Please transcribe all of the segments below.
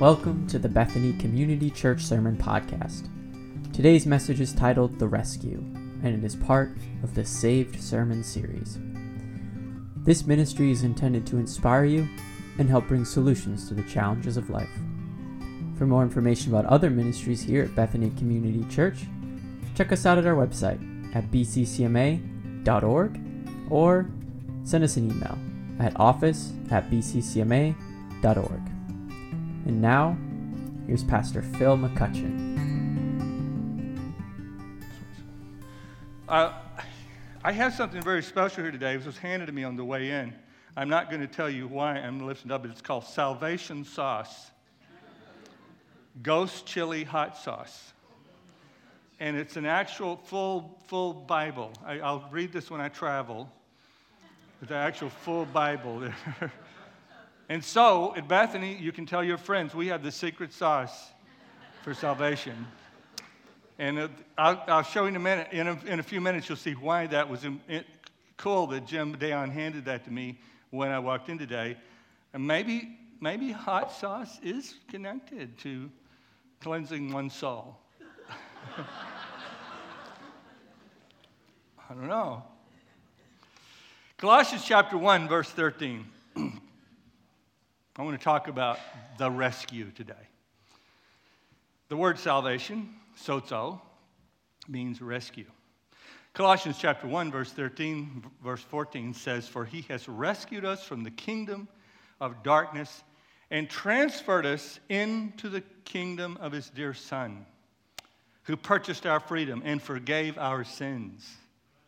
Welcome to the Bethany Community Church Sermon Podcast. Today's message is titled The Rescue, and it is part of the Saved Sermon series. This ministry is intended to inspire you and help bring solutions to the challenges of life. For more information about other ministries here at Bethany Community Church, check us out at our website at bccma.org or send us an email at office at bccma.org. And now, here's Pastor Phil McCutcheon. Uh, I have something very special here today. It was handed to me on the way in. I'm not going to tell you why I'm lifting up, but it's called Salvation Sauce Ghost Chili Hot Sauce. And it's an actual full, full Bible. I, will read this when I travel. It's an actual full Bible. And so at Bethany, you can tell your friends we have the secret sauce for salvation. And it, I'll, I'll, show you in a minute. In a, in a, few minutes, you'll see why that was in, cool that Jim Dayon handed that to me when I walked in today. And maybe, maybe hot sauce is connected to cleansing one's soul. I don't know. Colossians chapter 1, verse 13. I want to talk about the rescue today. The word salvation, sozo, means rescue. Colossians chapter 1, verse 13, verse 14 says, For he has rescued us from the kingdom of darkness and transferred us into the kingdom of his dear Son, who purchased our freedom and forgave our sins.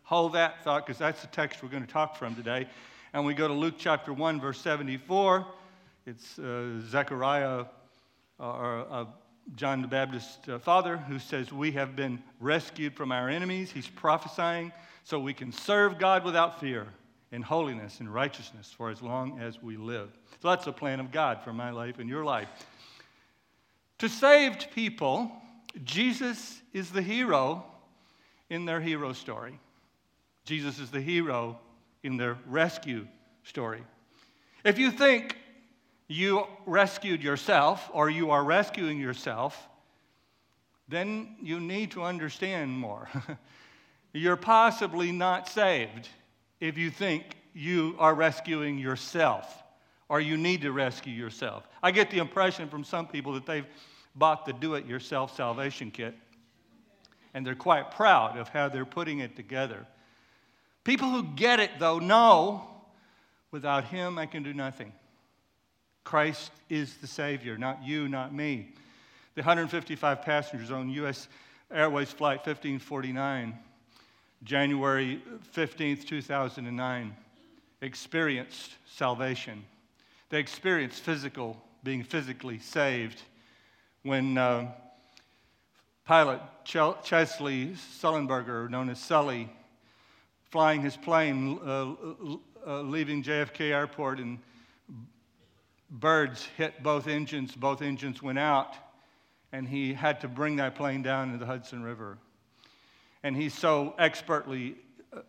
Hold that thought because that's the text we're going to talk from today. And we go to Luke chapter 1, verse 74. It's uh, Zechariah, uh, or uh, John the Baptist's uh, father, who says, We have been rescued from our enemies. He's prophesying so we can serve God without fear in holiness and righteousness for as long as we live. So that's the plan of God for my life and your life. To saved people, Jesus is the hero in their hero story. Jesus is the hero in their rescue story. If you think you rescued yourself or you are rescuing yourself, then you need to understand more. You're possibly not saved if you think you are rescuing yourself or you need to rescue yourself. I get the impression from some people that they've bought the do it yourself salvation kit and they're quite proud of how they're putting it together. People who get it, though, know without Him I can do nothing. Christ is the Savior, not you, not me. The 155 passengers on U.S. Airways Flight 1549, January 15th, 2009, experienced salvation. They experienced physical, being physically saved when uh, pilot Ch- Chesley Sullenberger, known as Sully, flying his plane, uh, uh, leaving JFK Airport in birds hit both engines, both engines went out, and he had to bring that plane down into the Hudson River. And he so expertly uh,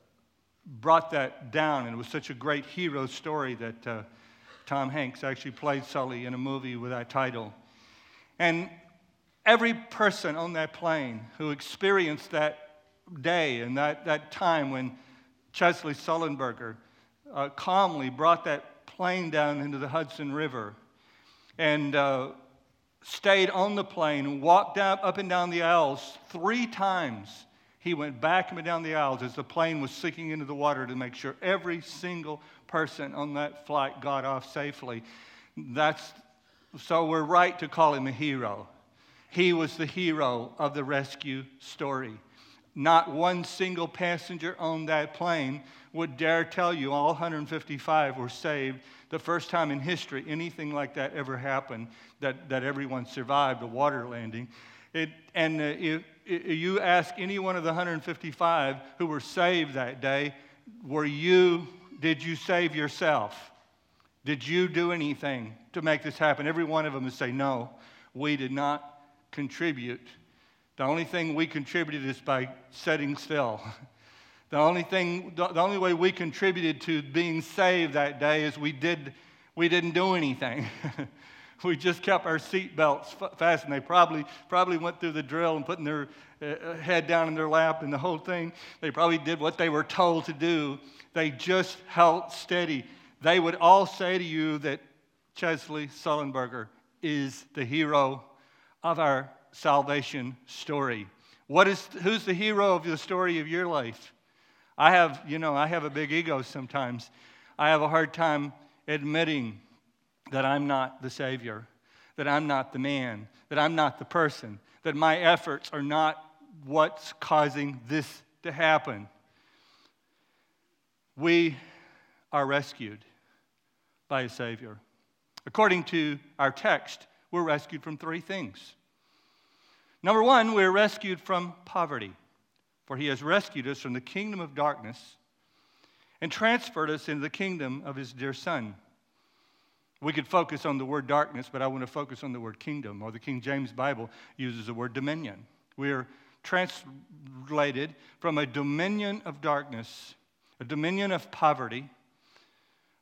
brought that down, and it was such a great hero story that uh, Tom Hanks actually played Sully in a movie with that title. And every person on that plane who experienced that day and that, that time when Chesley Sullenberger uh, calmly brought that plane down into the Hudson River and uh, stayed on the plane walked down, up and down the aisles three times. He went back and down the aisles as the plane was sinking into the water to make sure every single person on that flight got off safely. That's, so we're right to call him a hero. He was the hero of the rescue story. Not one single passenger on that plane would dare tell you all 155 were saved. The first time in history anything like that ever happened, that, that everyone survived a water landing. It, and uh, if, if you ask any one of the 155 who were saved that day, were you, did you save yourself? Did you do anything to make this happen? Every one of them would say, no, we did not contribute the only thing we contributed is by sitting still. The only thing, the only way we contributed to being saved that day is we did, We didn't do anything. we just kept our seat belts fastened. They probably, probably went through the drill and putting their uh, uh, head down in their lap and the whole thing. They probably did what they were told to do. They just held steady. They would all say to you that Chesley Sullenberger is the hero of our salvation story. What is, who's the hero of the story of your life? I have, you know, I have a big ego sometimes. I have a hard time admitting that I'm not the Savior, that I'm not the man, that I'm not the person, that my efforts are not what's causing this to happen. We are rescued by a Savior. According to our text, we're rescued from three things. Number one, we're rescued from poverty, for He has rescued us from the kingdom of darkness and transferred us into the kingdom of His dear Son. We could focus on the word darkness, but I want to focus on the word kingdom, or the King James Bible uses the word dominion. We are translated from a dominion of darkness, a dominion of poverty,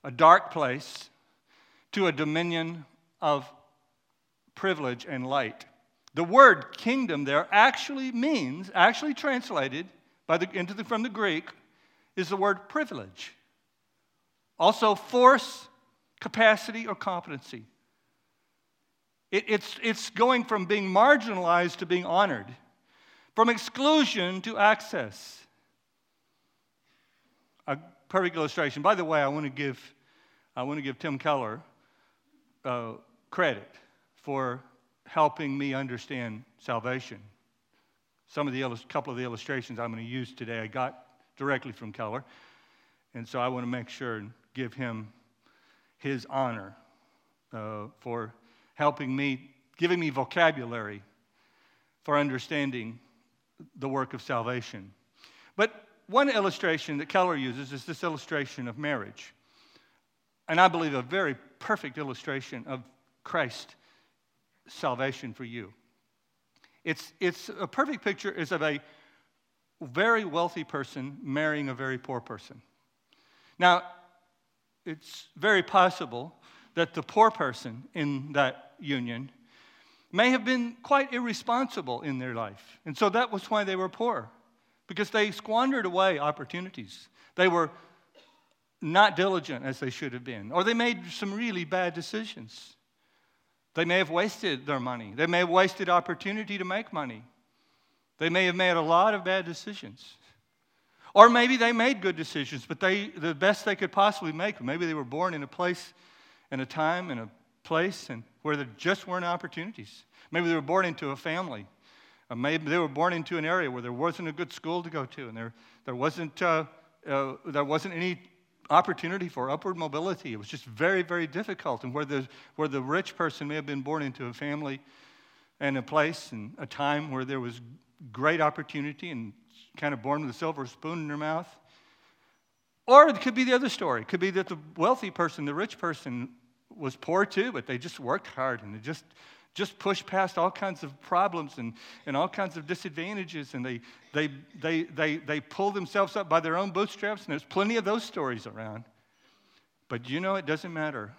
a dark place, to a dominion of privilege and light. The word kingdom there actually means, actually translated the, the, from the Greek, is the word privilege. Also, force capacity, or competency. It, it's, it's going from being marginalized to being honored, from exclusion to access. A perfect illustration. By the way, I want to give, I want to give Tim Keller uh, credit for helping me understand salvation. Some of the couple of the illustrations I'm going to use today I got directly from Keller, and so I want to make sure and give him his honor uh, for helping me, giving me vocabulary for understanding the work of salvation. But one illustration that Keller uses is this illustration of marriage. And I believe a very perfect illustration of Christ's salvation for you. It's, it's a perfect picture is of a very wealthy person marrying a very poor person. Now, it's very possible that the poor person in that union may have been quite irresponsible in their life. And so that was why they were poor, because they squandered away opportunities. They were not diligent as they should have been, or they made some really bad decisions. They may have wasted their money, they may have wasted opportunity to make money. They may have made a lot of bad decisions. Or maybe they made good decisions, but they, the best they could possibly make. Maybe they were born in a place and a time and a place and where there just weren't opportunities. Maybe they were born into a family. Or maybe they were born into an area where there wasn't a good school to go to and there, there, wasn't, uh, uh, there wasn't any opportunity for upward mobility. It was just very, very difficult. And where the, where the rich person may have been born into a family and a place and a time where there was great opportunity and kind of born with a silver spoon in their mouth. Or it could be the other story. It could be that the wealthy person, the rich person, was poor too, but they just worked hard and they just, just push past all kinds of problems and, and all kinds of disadvantages and they, they, they, they, they pulled themselves up by their own bootstraps. And there's plenty of those stories around. But you know, it doesn't matter.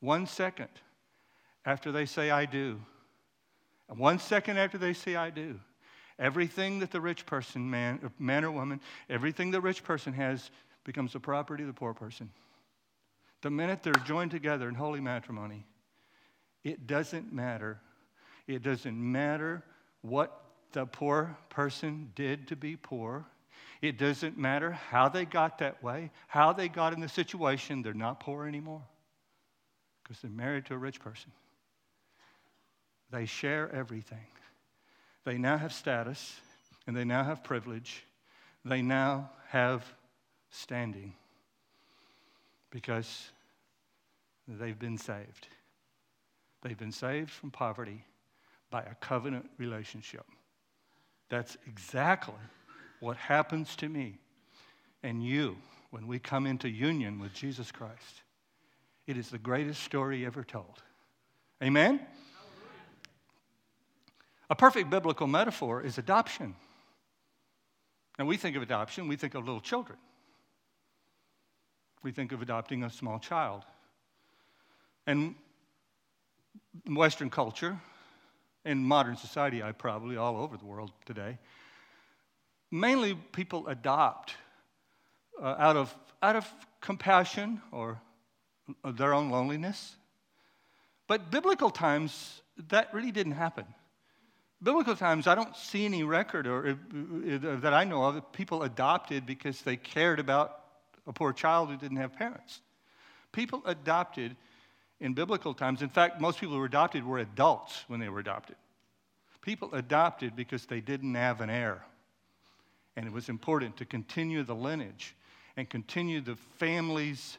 One second after they say, I do, one second after they say, I do, Everything that the rich person, man, man or woman, everything the rich person has becomes the property of the poor person. The minute they're joined together in holy matrimony, it doesn't matter. It doesn't matter what the poor person did to be poor. It doesn't matter how they got that way, how they got in the situation. They're not poor anymore because they're married to a rich person. They share everything. They now have status and they now have privilege. They now have standing because they've been saved. They've been saved from poverty by a covenant relationship. That's exactly what happens to me and you when we come into union with Jesus Christ. It is the greatest story ever told. Amen? A perfect biblical metaphor is adoption. Now, we think of adoption, we think of little children. We think of adopting a small child. And Western culture, in modern society, I probably all over the world today, mainly people adopt uh, out, of, out of compassion or their own loneliness. But biblical times, that really didn't happen. Biblical times, I don't see any record or, uh, uh, that I know of people adopted because they cared about a poor child who didn't have parents. People adopted in biblical times. In fact, most people who were adopted were adults when they were adopted. People adopted because they didn't have an heir. And it was important to continue the lineage and continue the family's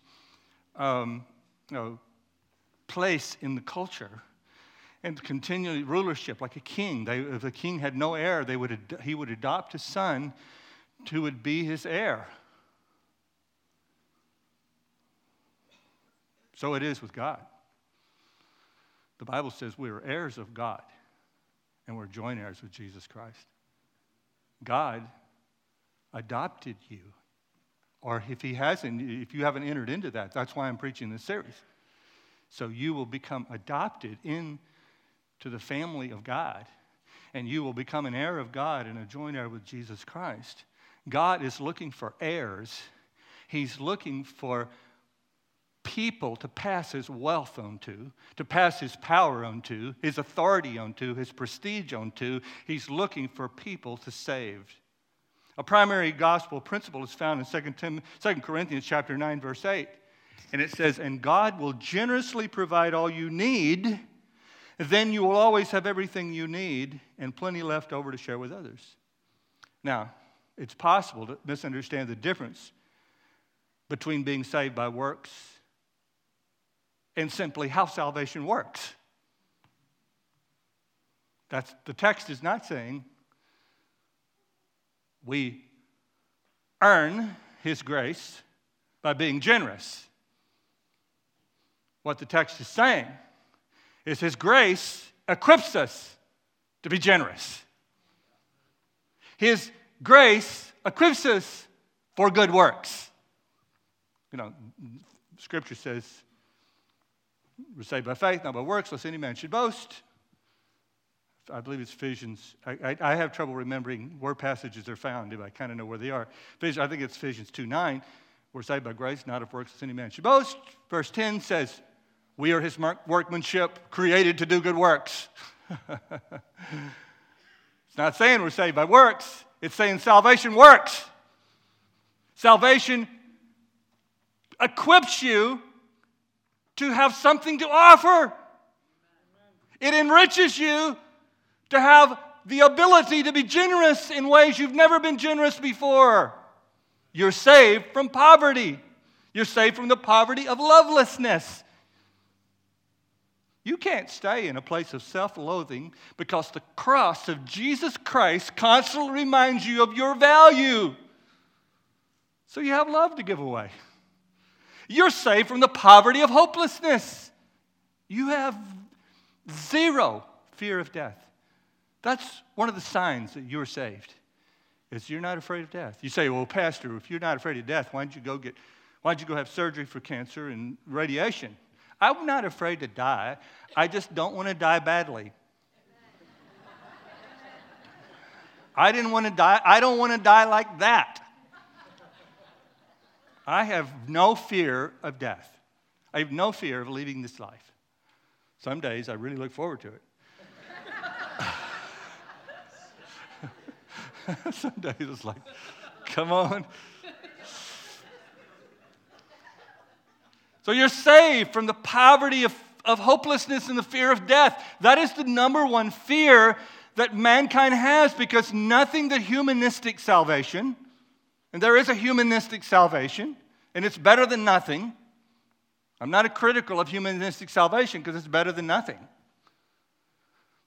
um, you know, place in the culture and continue rulership like a king. They, if a king had no heir, they would, he would adopt a son who would be his heir. So it is with God. The Bible says we are heirs of God and we're joint heirs with Jesus Christ. God adopted you. Or if he hasn't, if you haven't entered into that, that's why I'm preaching this series. So you will become adopted into the family of God, and you will become an heir of God and a joint heir with Jesus Christ. God is looking for heirs. He's looking for people to pass his wealth onto, to pass his power onto, his authority onto, his prestige onto. He's looking for people to save. A primary gospel principle is found in 2, Tim, 2 Corinthians chapter 9, verse 8. And it says, And God will generously provide all you need, then you will always have everything you need and plenty left over to share with others. Now, it's possible to misunderstand the difference between being saved by works and simply how salvation works. That's, the text is not saying we earn His grace by being generous. What the text is saying is His grace equips us to be generous. His grace equips us for good works. You know, Scripture says, we're saved by faith, not by works, lest any man should boast. I believe it's Ephesians. I, I, I, have trouble remembering where passages are found, if I kind of know where they are. I think it's Ephesians 2 9. We're saved by grace, not of works, as any man should boast. Verse 10 says, We are his workmanship, created to do good works. it's not saying we're saved by works, it's saying salvation works. Salvation equips you to have something to offer. It enriches you to have the ability to be generous in ways you've never been generous before. You're saved from poverty. You're saved from the poverty of lovelessness. You can't stay in a place of self loathing because the cross of Jesus Christ constantly reminds you of your value. So you have love to give away. You're saved from the poverty of hopelessness. You have zero fear of death. That's one of the signs that you're saved. Is you're not afraid of death. You say, "Well, pastor, if you're not afraid of death, why don't you go get why don't you go have surgery for cancer and radiation?" I'm not afraid to die. I just don't want to die badly. I didn't want to die. I don't want to die like that. I have no fear of death. I have no fear of leaving this life. Some days I really look forward to it. Some days it's like, come on. So you're saved from the poverty of, of hopelessness and the fear of death. That is the number one fear that mankind has because nothing that humanistic salvation, and there is a humanistic salvation, and it's better than nothing. I'm not a critical of humanistic salvation because it's better than nothing.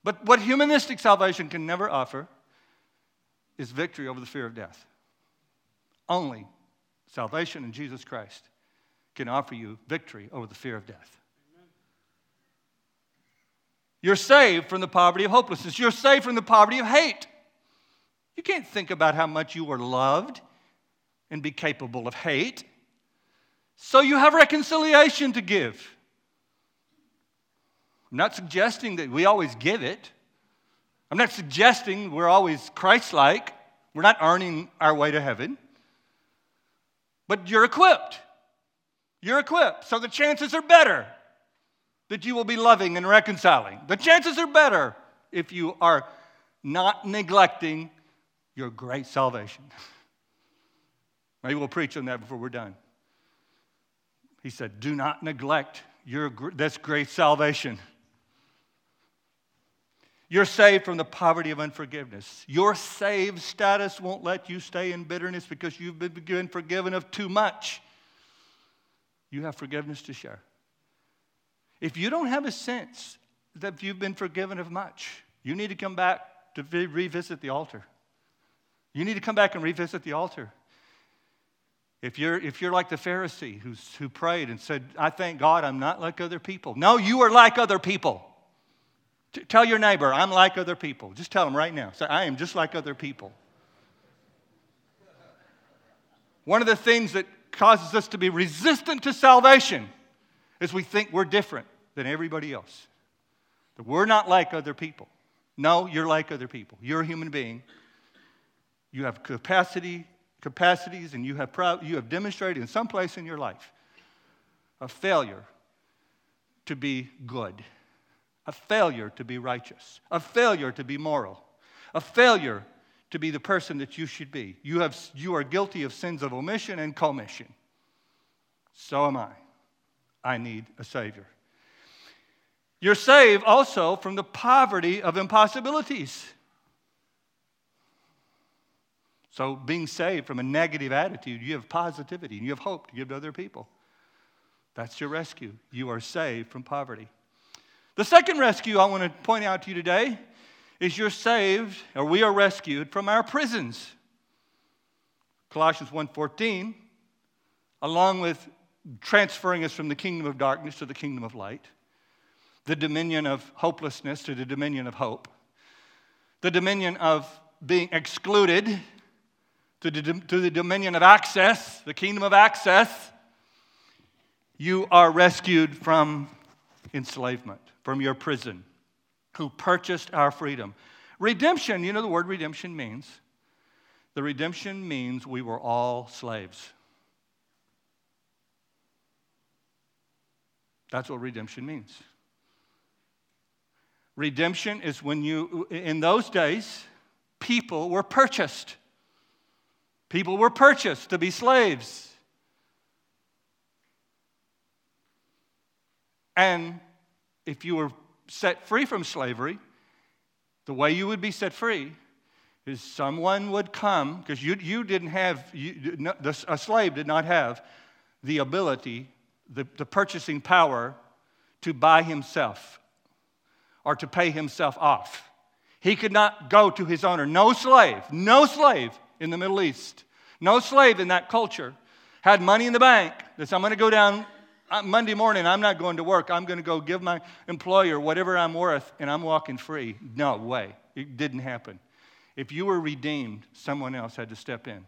But what humanistic salvation can never offer is victory over the fear of death. Only salvation in Jesus Christ can offer you victory over the fear of death. You're saved from the poverty of hopelessness. You're saved from the poverty of hate. You can't think about how much you are loved and be capable of hate. So you have reconciliation to give. I'm not suggesting that we always give it. I'm not suggesting we're always Christ like. We're not earning our way to heaven. But you're equipped. You're equipped. So the chances are better that you will be loving and reconciling. The chances are better if you are not neglecting your great salvation. Maybe we'll preach on that before we're done. He said, Do not neglect your, this great salvation. You're saved from the poverty of unforgiveness. Your saved status won't let you stay in bitterness because you've been forgiven of too much. You have forgiveness to share. If you don't have a sense that you've been forgiven of much, you need to come back to revisit the altar. You need to come back and revisit the altar. If you're, if you're like the Pharisee who's, who prayed and said, I thank God I'm not like other people. No, you are like other people. T- tell your neighbor, I'm like other people. Just tell them right now. Say, I am just like other people. One of the things that causes us to be resistant to salvation is we think we're different than everybody else. That we're not like other people. No, you're like other people. You're a human being. You have capacity, capacities, and you have, pro- you have demonstrated in some place in your life a failure to be good, a failure to be righteous, a failure to be moral, a failure to be the person that you should be. You, have, you are guilty of sins of omission and commission. So am I. I need a Savior. You're saved also from the poverty of impossibilities. So, being saved from a negative attitude, you have positivity and you have hope to give to other people. That's your rescue. You are saved from poverty. The second rescue I want to point out to you today is you're saved or we are rescued from our prisons. Colossians 1:14 along with transferring us from the kingdom of darkness to the kingdom of light, the dominion of hopelessness to the dominion of hope, the dominion of being excluded to the, to the dominion of access, the kingdom of access. You are rescued from enslavement, from your prison, who purchased our freedom. Redemption, you know the word redemption means? The redemption means we were all slaves. That's what redemption means. Redemption is when you, in those days, people were purchased. People were purchased to be slaves. And if you were set free from slavery, the way you would be set free is someone would come, because you, you didn't have, you, a slave did not have the ability the, the purchasing power to buy himself or to pay himself off. He could not go to his owner. No slave, no slave in the Middle East, no slave in that culture had money in the bank that I'm going to go down uh, Monday morning, I'm not going to work. I'm going to go give my employer whatever I'm worth and I'm walking free. No way. It didn't happen. If you were redeemed, someone else had to step in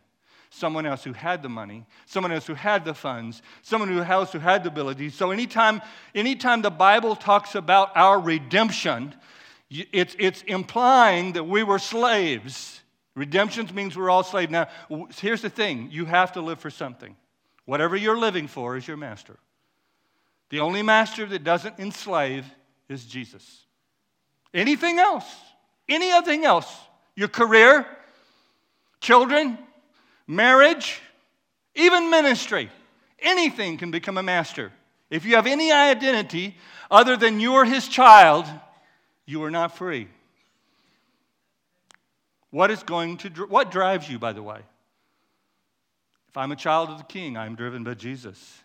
someone else who had the money, someone else who had the funds, someone else who had the ability. So anytime, anytime the Bible talks about our redemption, it's, it's implying that we were slaves. Redemption means we're all slaves. Now, here's the thing you have to live for something. Whatever you're living for is your master. The only master that doesn't enslave is Jesus. Anything else, anything else, your career, children, marriage, even ministry. Anything can become a master. If you have any identity other than you're his child, you are not free. What is going to what drives you by the way? If I'm a child of the king, I'm driven by Jesus.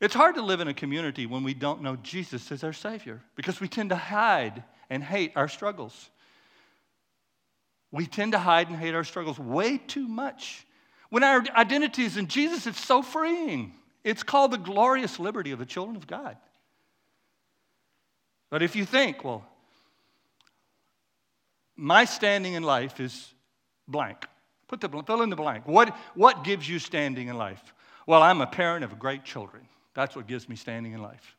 It's hard to live in a community when we don't know Jesus as our savior because we tend to hide and hate our struggles. We tend to hide and hate our struggles way too much. When our identity is in Jesus, it's so freeing. It's called the glorious liberty of the children of God. But if you think, well, my standing in life is blank, put the fill in the blank. What, what gives you standing in life? Well, I'm a parent of great children. That's what gives me standing in life.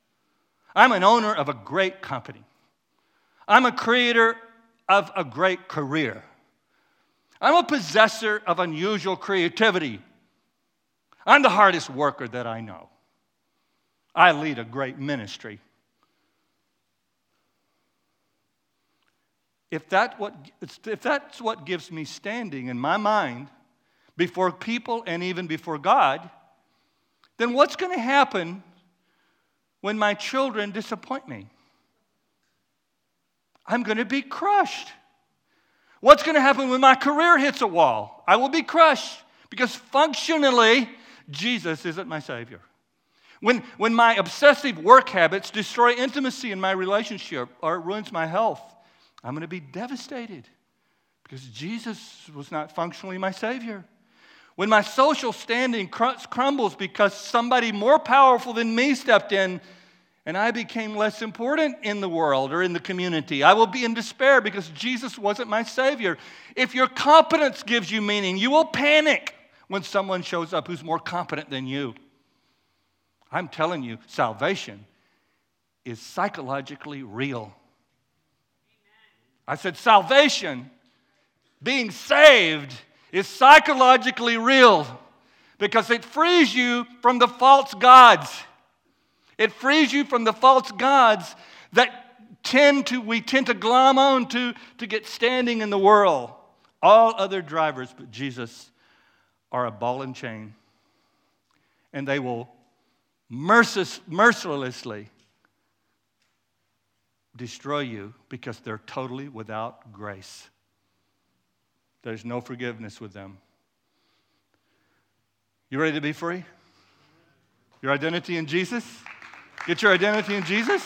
I'm an owner of a great company. I'm a creator of a great career. I'm a possessor of unusual creativity. I'm the hardest worker that I know. I lead a great ministry. If, that what, if that's what gives me standing in my mind before people and even before God, then what's going to happen when my children disappoint me? I'm going to be crushed. What's going to happen when my career hits a wall? I will be crushed because functionally, Jesus isn't my Savior. When, when my obsessive work habits destroy intimacy in my relationship or it ruins my health, I'm going to be devastated because Jesus was not functionally my Savior. When my social standing crumbles because somebody more powerful than me stepped in and I became less important in the world or in the community, I will be in despair because Jesus wasn't my Savior. If your competence gives you meaning, you will panic when someone shows up who's more competent than you. I'm telling you, salvation is psychologically real. I said, salvation, being saved, is psychologically real because it frees you from the false gods. It frees you from the false gods that tend to, we tend to glom on to, to get standing in the world. All other drivers but Jesus are a ball and chain. And they will mercilessly destroy you because they're totally without grace. There's no forgiveness with them. You ready to be free? Your identity in Jesus? Get your identity in Jesus?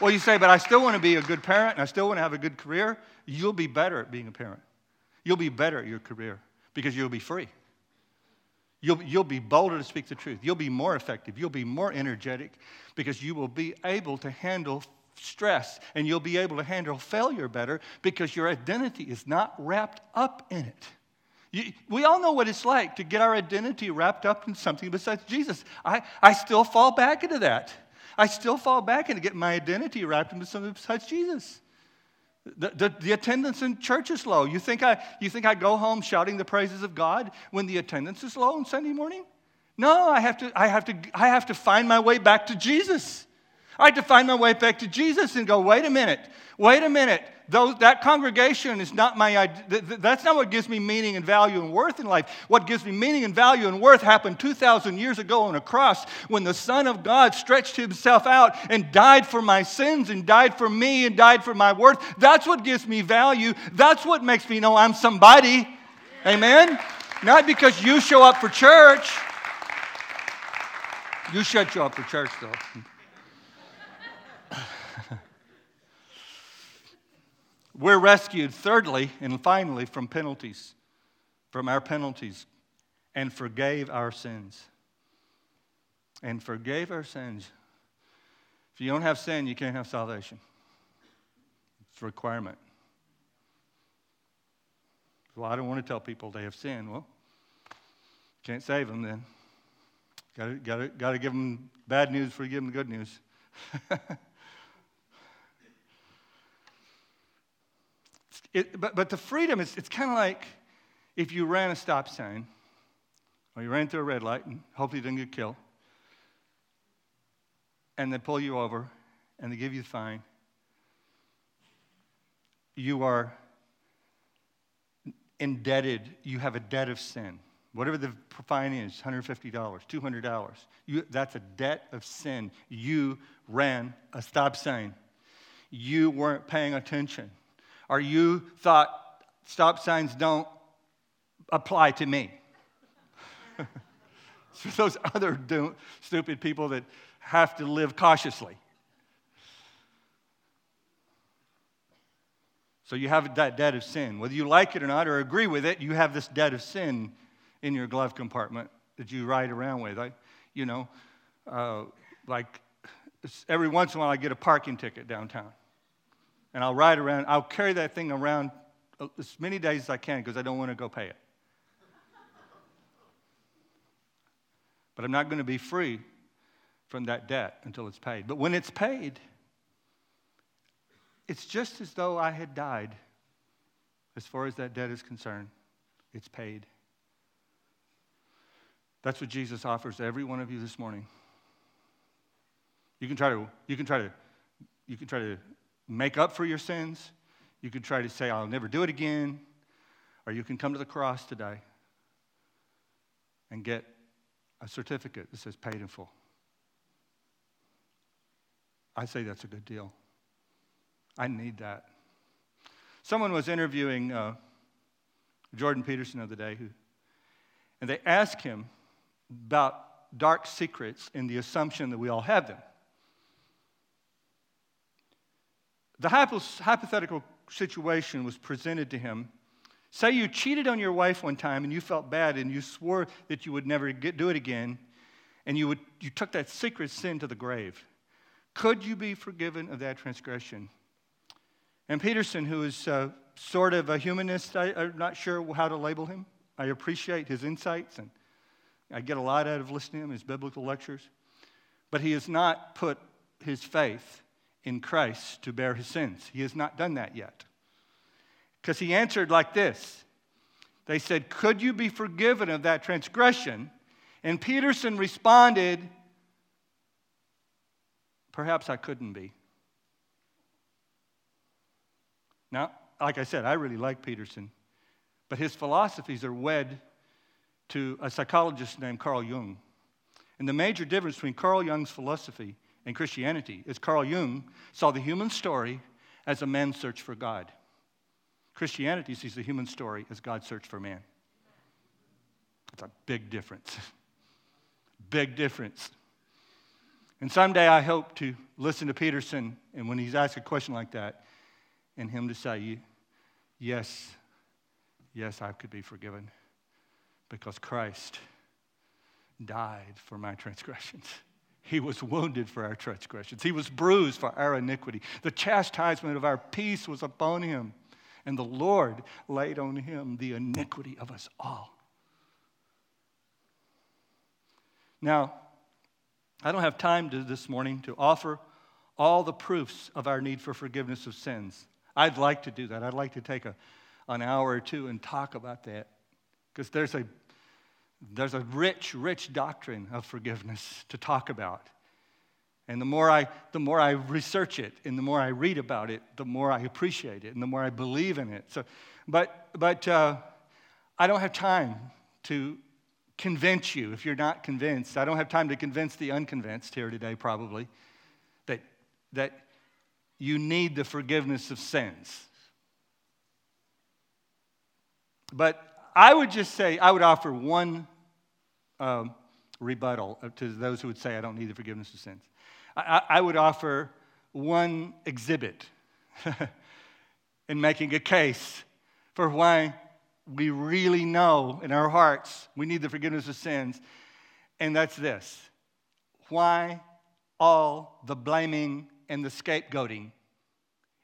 Well, you say, but I still want to be a good parent and I still want to have a good career. You'll be better at being a parent. You'll be better at your career because you'll be free. You'll, you'll be bolder to speak the truth. You'll be more effective. You'll be more energetic because you will be able to handle stress and you'll be able to handle failure better because your identity is not wrapped up in it. You, we all know what it's like to get our identity wrapped up in something besides Jesus. I, I still fall back into that. I still fall back into getting my identity wrapped into something besides Jesus. The, the, the, attendance in church is low. You think, I, you think I go home shouting the praises of God when the attendance is low on Sunday morning? No, I have to, I have to, I have to find my way back to Jesus. I had to find my way back to Jesus and go, wait a minute, wait a minute. Those, that congregation is not my, that's not what gives me meaning and value and worth in life. What gives me meaning and value and worth happened 2,000 years ago on a cross when the Son of God stretched himself out and died for my sins and died for me and died for my worth. That's what gives me value. That's what makes me know I'm somebody. Amen? Not because you show up for church. You should show up for church, though. We're rescued, thirdly and finally, from penalties, from our penalties, and forgave our sins. And forgave our sins. If you don't have sin, you can't have salvation. It's a requirement. Well, I don't want to tell people they have sin. Well, can't save them then. Got to, got to, got to give them bad news before you give them the good news. It, but, but the freedom is it's kind of like if you ran a stop sign or you ran through a red light and hopefully you didn't get killed, and they pull you over and they give you the fine. You are indebted, you have a debt of sin. Whatever the fine is, $150, $200, you, that's a debt of sin. You ran a stop sign. You weren't paying attention or you thought stop signs don't apply to me. for those other do- stupid people that have to live cautiously. So you have that debt of sin. Whether you like it or not or agree with it, you have this debt of sin in your glove compartment that you ride around with. I, you know, uh, like every once in a while I get a parking ticket downtown and I'll ride around. I'll carry that thing around as many days as I can because I don't want to go pay it. but I'm not going to be free from that debt until it's paid. But when it's paid, it's just as though I had died as far as that debt is concerned. It's paid. That's what Jesus offers every one of you this morning. You can try to, you can try to, you can try to make up for your sins. You can try to say, I'll never do it again. Or you can come to the cross today and get a certificate that says paid in full. I say that's a good deal. I need that. Someone was interviewing uh, Jordan Peterson the other day, who, and they asked him about dark secrets in the assumption that we all have them. The hypothetical situation was presented to him. Say you cheated on your wife one time and you felt bad and you swore that you would never get, do it again, and you, would, you took that secret sin to the grave. Could you be forgiven of that transgression? And Peterson, who is uh, sort of a humanist, I, I'm not sure how to label him. I appreciate his insights and I get a lot out of listening to him, his biblical lectures. But he has not put his faith in Christ to bear his sins. He has not done that yet. Because he answered like this They said, Could you be forgiven of that transgression? And Peterson responded, Perhaps I couldn't be. Now, like I said, I really like Peterson, but his philosophies are wed to a psychologist named Carl Jung. And the major difference between Carl Jung's philosophy and Christianity is Carl Jung saw the human story as a man's search for God. Christianity sees the human story as God's search for man. It's a big difference. big difference. And someday I hope to listen to Peterson, and when he's asked a question like that, and him to say, Yes, yes, I could be forgiven because Christ died for my transgressions. He was wounded for our transgressions. He was bruised for our iniquity. The chastisement of our peace was upon him, and the Lord laid on him the iniquity of us all. Now, I don't have time to, this morning to offer all the proofs of our need for forgiveness of sins. I'd like to do that. I'd like to take a, an hour or two and talk about that because there's a, there's a rich, rich doctrine of forgiveness to talk about. And the more, I, the more I research it and the more I read about it, the more I appreciate it and the more I believe in it. So, but but uh, I don't have time to convince you if you're not convinced. I don't have time to convince the unconvinced here today, probably, that, that you need the forgiveness of sins. But I would just say, I would offer one um, rebuttal to those who would say, I don't need the forgiveness of sins. I, I would offer one exhibit in making a case for why we really know in our hearts we need the forgiveness of sins. And that's this why all the blaming and the scapegoating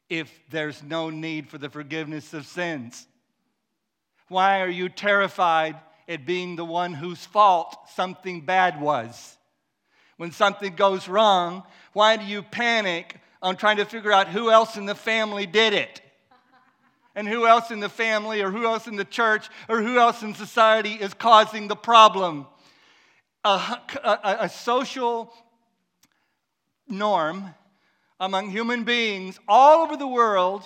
if there's no need for the forgiveness of sins? Why are you terrified at being the one whose fault something bad was? When something goes wrong, why do you panic on trying to figure out who else in the family did it? and who else in the family or who else in the church or who else in society is causing the problem. A, a, a, social norm among human beings all over the world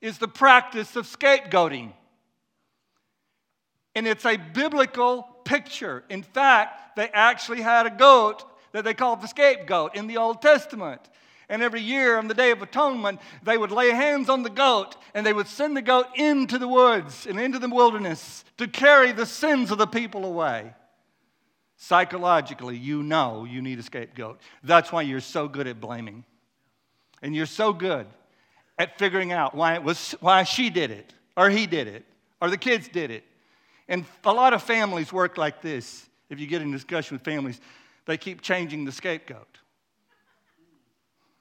is the practice of scapegoating. And it's a biblical picture. In fact, they actually had a goat that they called the scapegoat in the Old Testament. And every year on the Day of Atonement, they would lay hands on the goat and they would send the goat into the woods and into the wilderness to carry the sins of the people away. Psychologically, you know you need a scapegoat. That's why you're so good at blaming. And you're so good at figuring out why, it was, why she did it, or he did it, or the kids did it. And a lot of families work like this. If you get in discussion with families, they keep changing the scapegoat.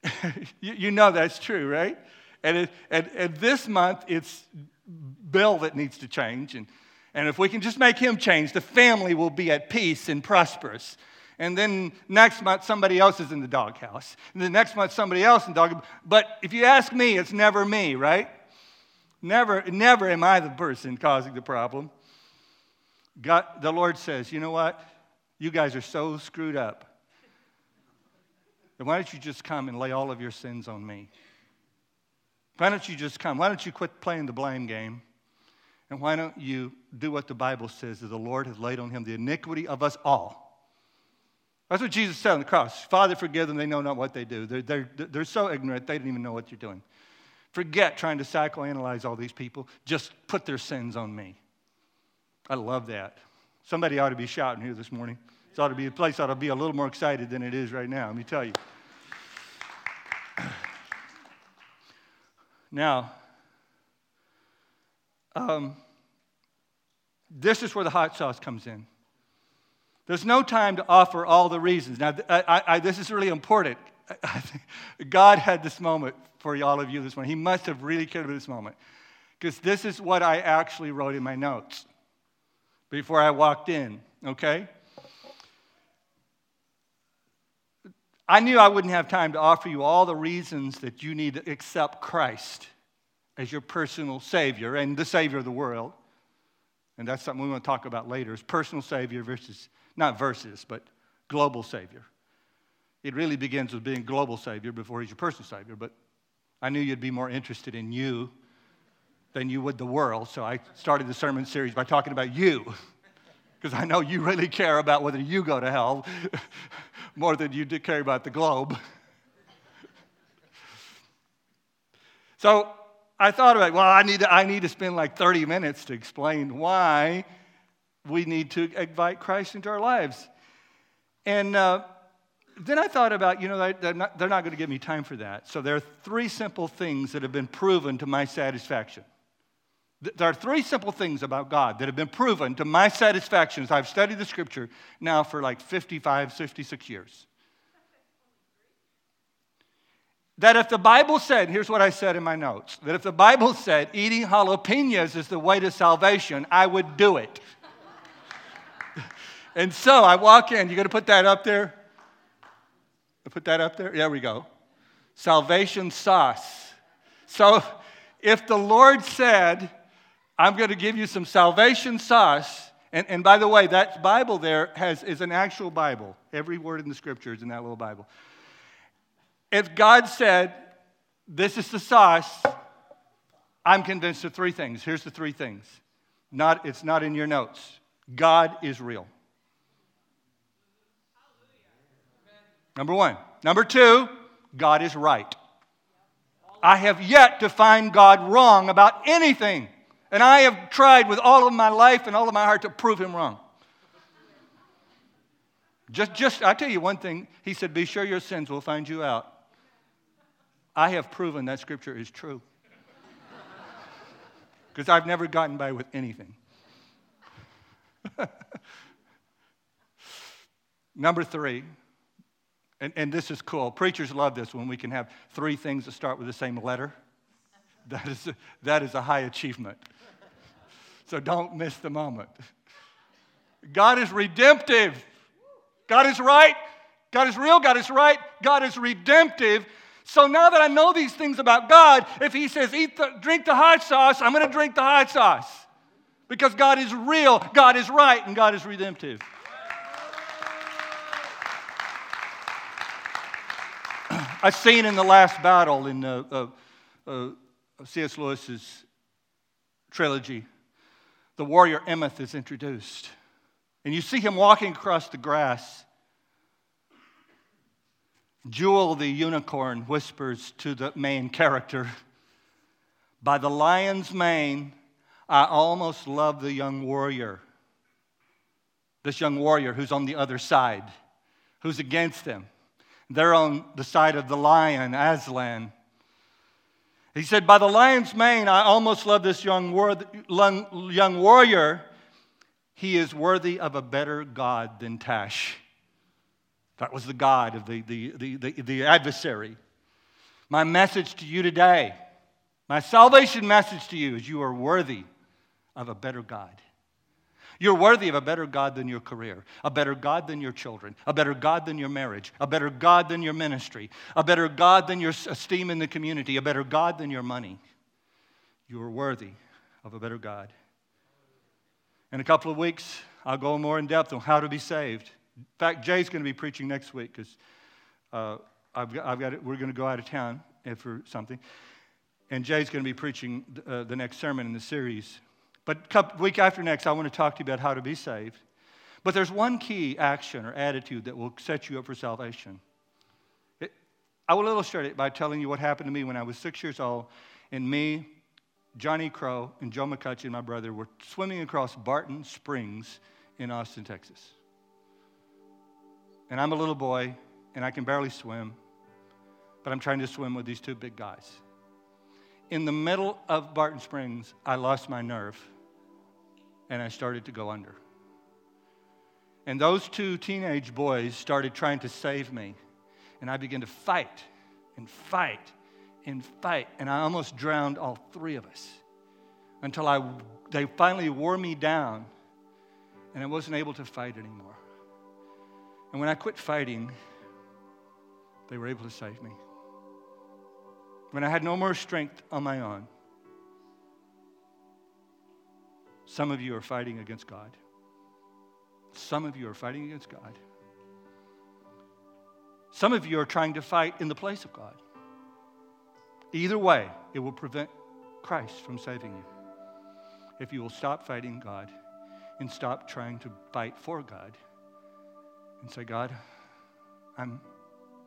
you, you, know that's true, right? And, it, and, and this month, it's Bill that needs to change. And, and if we can just make him change, the family will be at peace and prosperous. And then next month, somebody else is in the doghouse. And the next month, somebody else in the dog. But if you ask me, it's never me, right? Never, never am I the person causing the problem. God, the Lord says, you know what? You guys are so screwed up. Then why don't you just come and lay all of your sins on me? Why don't you just come? Why don't you quit playing the blame game? And why don't you do what the Bible says that the Lord has laid on him the iniquity of us all? That's what Jesus said on the cross. Father, forgive them. They know not what they do. They're, they're, they're so ignorant, they don't even know what you're doing. Forget trying to psychoanalyze all these people. Just put their sins on me. I love that. Somebody ought to be shouting here this morning. This ought to be a place ought to be a little more excited than it is right now. Let me tell you. Now, um, this is where the hot sauce comes in. There's no time to offer all the reasons. Now, I, I, this is really important. God had this moment for all of you this morning. He must have really cared about this moment because this is what I actually wrote in my notes before I walked in, okay? I knew I wouldn't have time to offer you all the reasons that you need to accept Christ as your personal Savior and the Savior of the world. And that's something we want to talk about later is personal Savior versus, not versus, but global Savior. It really begins with being global Savior before He's your personal Savior. But I knew you'd be more interested in you than you would the world. So I started the sermon series by talking about you. Because I know you really care about whether you go to hell more than you do care about the globe. so I thought about, well, I need, to, I need to spend like 30 minutes to explain why we need to invite Christ into our lives. And uh, then I thought about, you know, they're not, they're not going to give me time for that. So there are three simple things that have been proven to my satisfaction. There are three simple things about God that have been proven to my satisfaction as I've studied the scripture now for like 55, 56 years. That if the Bible said, here's what I said in my notes, that if the Bible said eating jalapenos is the way to salvation, I would do it. and so I walk in, you to put that up there? Put that up there? There we go. Salvation sauce. So if the Lord said, I'm going to give you some salvation sauce. And, and by the way, that Bible there has, is an actual Bible. Every word in the scripture is in that little Bible. If God said, This is the sauce, I'm convinced of three things. Here's the three things. Not, it's not in your notes. God is real. Number one. Number two, God is right. I have yet to find God wrong about anything. And I have tried with all of my life and all of my heart to prove him wrong. Just, just, I tell you one thing. He said, Be sure your sins will find you out. I have proven that scripture is true. Because I've never gotten by with anything. Number three, and, and this is cool. Preachers love this when we can have three things that start with the same letter. That is a, that is a high achievement. So don't miss the moment. God is redemptive. God is right. God is real. God is right. God is redemptive. So now that I know these things about God, if He says, Eat the, drink the hot sauce, I'm going to drink the hot sauce. Because God is real, God is right, and God is redemptive. A scene in the last battle in uh, uh, uh, C.S. Lewis's trilogy the warrior Emeth is introduced. And you see him walking across the grass. Jewel the unicorn whispers to the main character By the lion's mane, I almost love the young warrior. This young warrior who's on the other side, who's against them. They're on the side of the lion, Aslan. He said, By the lion's mane, I almost love this young, war- young warrior. He is worthy of a better God than Tash. That was the God of the, the, the, the, the adversary. My message to you today, my salvation message to you is you are worthy of a better God. You're worthy of a better God than your career, a better God than your children, a better God than your marriage, a better God than your ministry, a better God than your esteem in the community, a better God than your money. You are worthy of a better God. In a couple of weeks, I'll go more in depth on how to be saved. In fact, Jay's going to be preaching next week because uh, I've got, I've got it, we're going to go out of town for something. And Jay's going to be preaching uh, the next sermon in the series. But week after next, I want to talk to you about how to be saved. But there's one key action or attitude that will set you up for salvation. It, I will illustrate it by telling you what happened to me when I was six years old, and me, Johnny Crow, and Joe McCutcheon, my brother, were swimming across Barton Springs in Austin, Texas. And I'm a little boy, and I can barely swim, but I'm trying to swim with these two big guys. In the middle of Barton Springs, I lost my nerve and I started to go under. And those two teenage boys started trying to save me. And I began to fight and fight and fight. And I almost drowned all three of us until I, they finally wore me down and I wasn't able to fight anymore. And when I quit fighting, they were able to save me. When I had no more strength on my own, Some of you are fighting against God. Some of you are fighting against God. Some of you are trying to fight in the place of God. Either way, it will prevent Christ from saving you. If you will stop fighting God and stop trying to fight for God and say, God, I'm,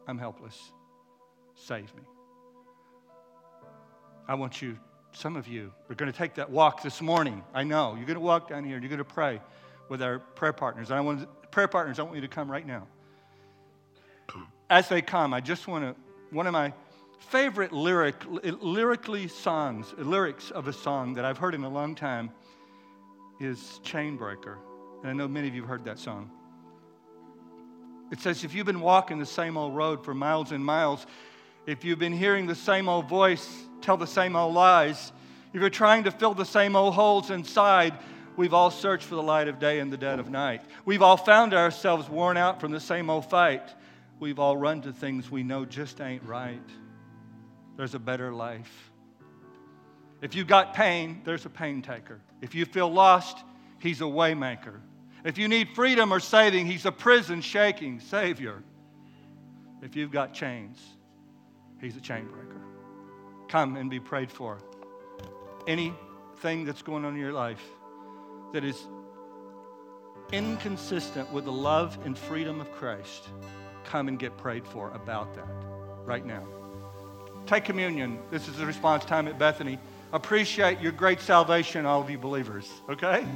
I'm helpless. Save me. I want you some of you are going to take that walk this morning. I know. You're going to walk down here and you're going to pray with our prayer partners. And I want prayer partners, I want you to come right now. As they come, I just want to, one of my favorite lyric, lyrically songs, lyrics of a song that I've heard in a long time is Chainbreaker. And I know many of you have heard that song. It says, if you've been walking the same old road for miles and miles, if you've been hearing the same old voice tell the same old lies, if you're trying to fill the same old holes inside, we've all searched for the light of day in the dead of night. We've all found ourselves worn out from the same old fight. We've all run to things we know just ain't right. There's a better life. If you've got pain, there's a pain taker. If you feel lost, he's a waymaker. If you need freedom or saving, he's a prison shaking savior. If you've got chains, he's a chain breaker come and be prayed for. Anything that's going on in your life that is inconsistent with the love and freedom of Christ, come and get prayed for about that right now. Take communion. This is the response time at Bethany. Appreciate your great salvation, all of you believers, okay?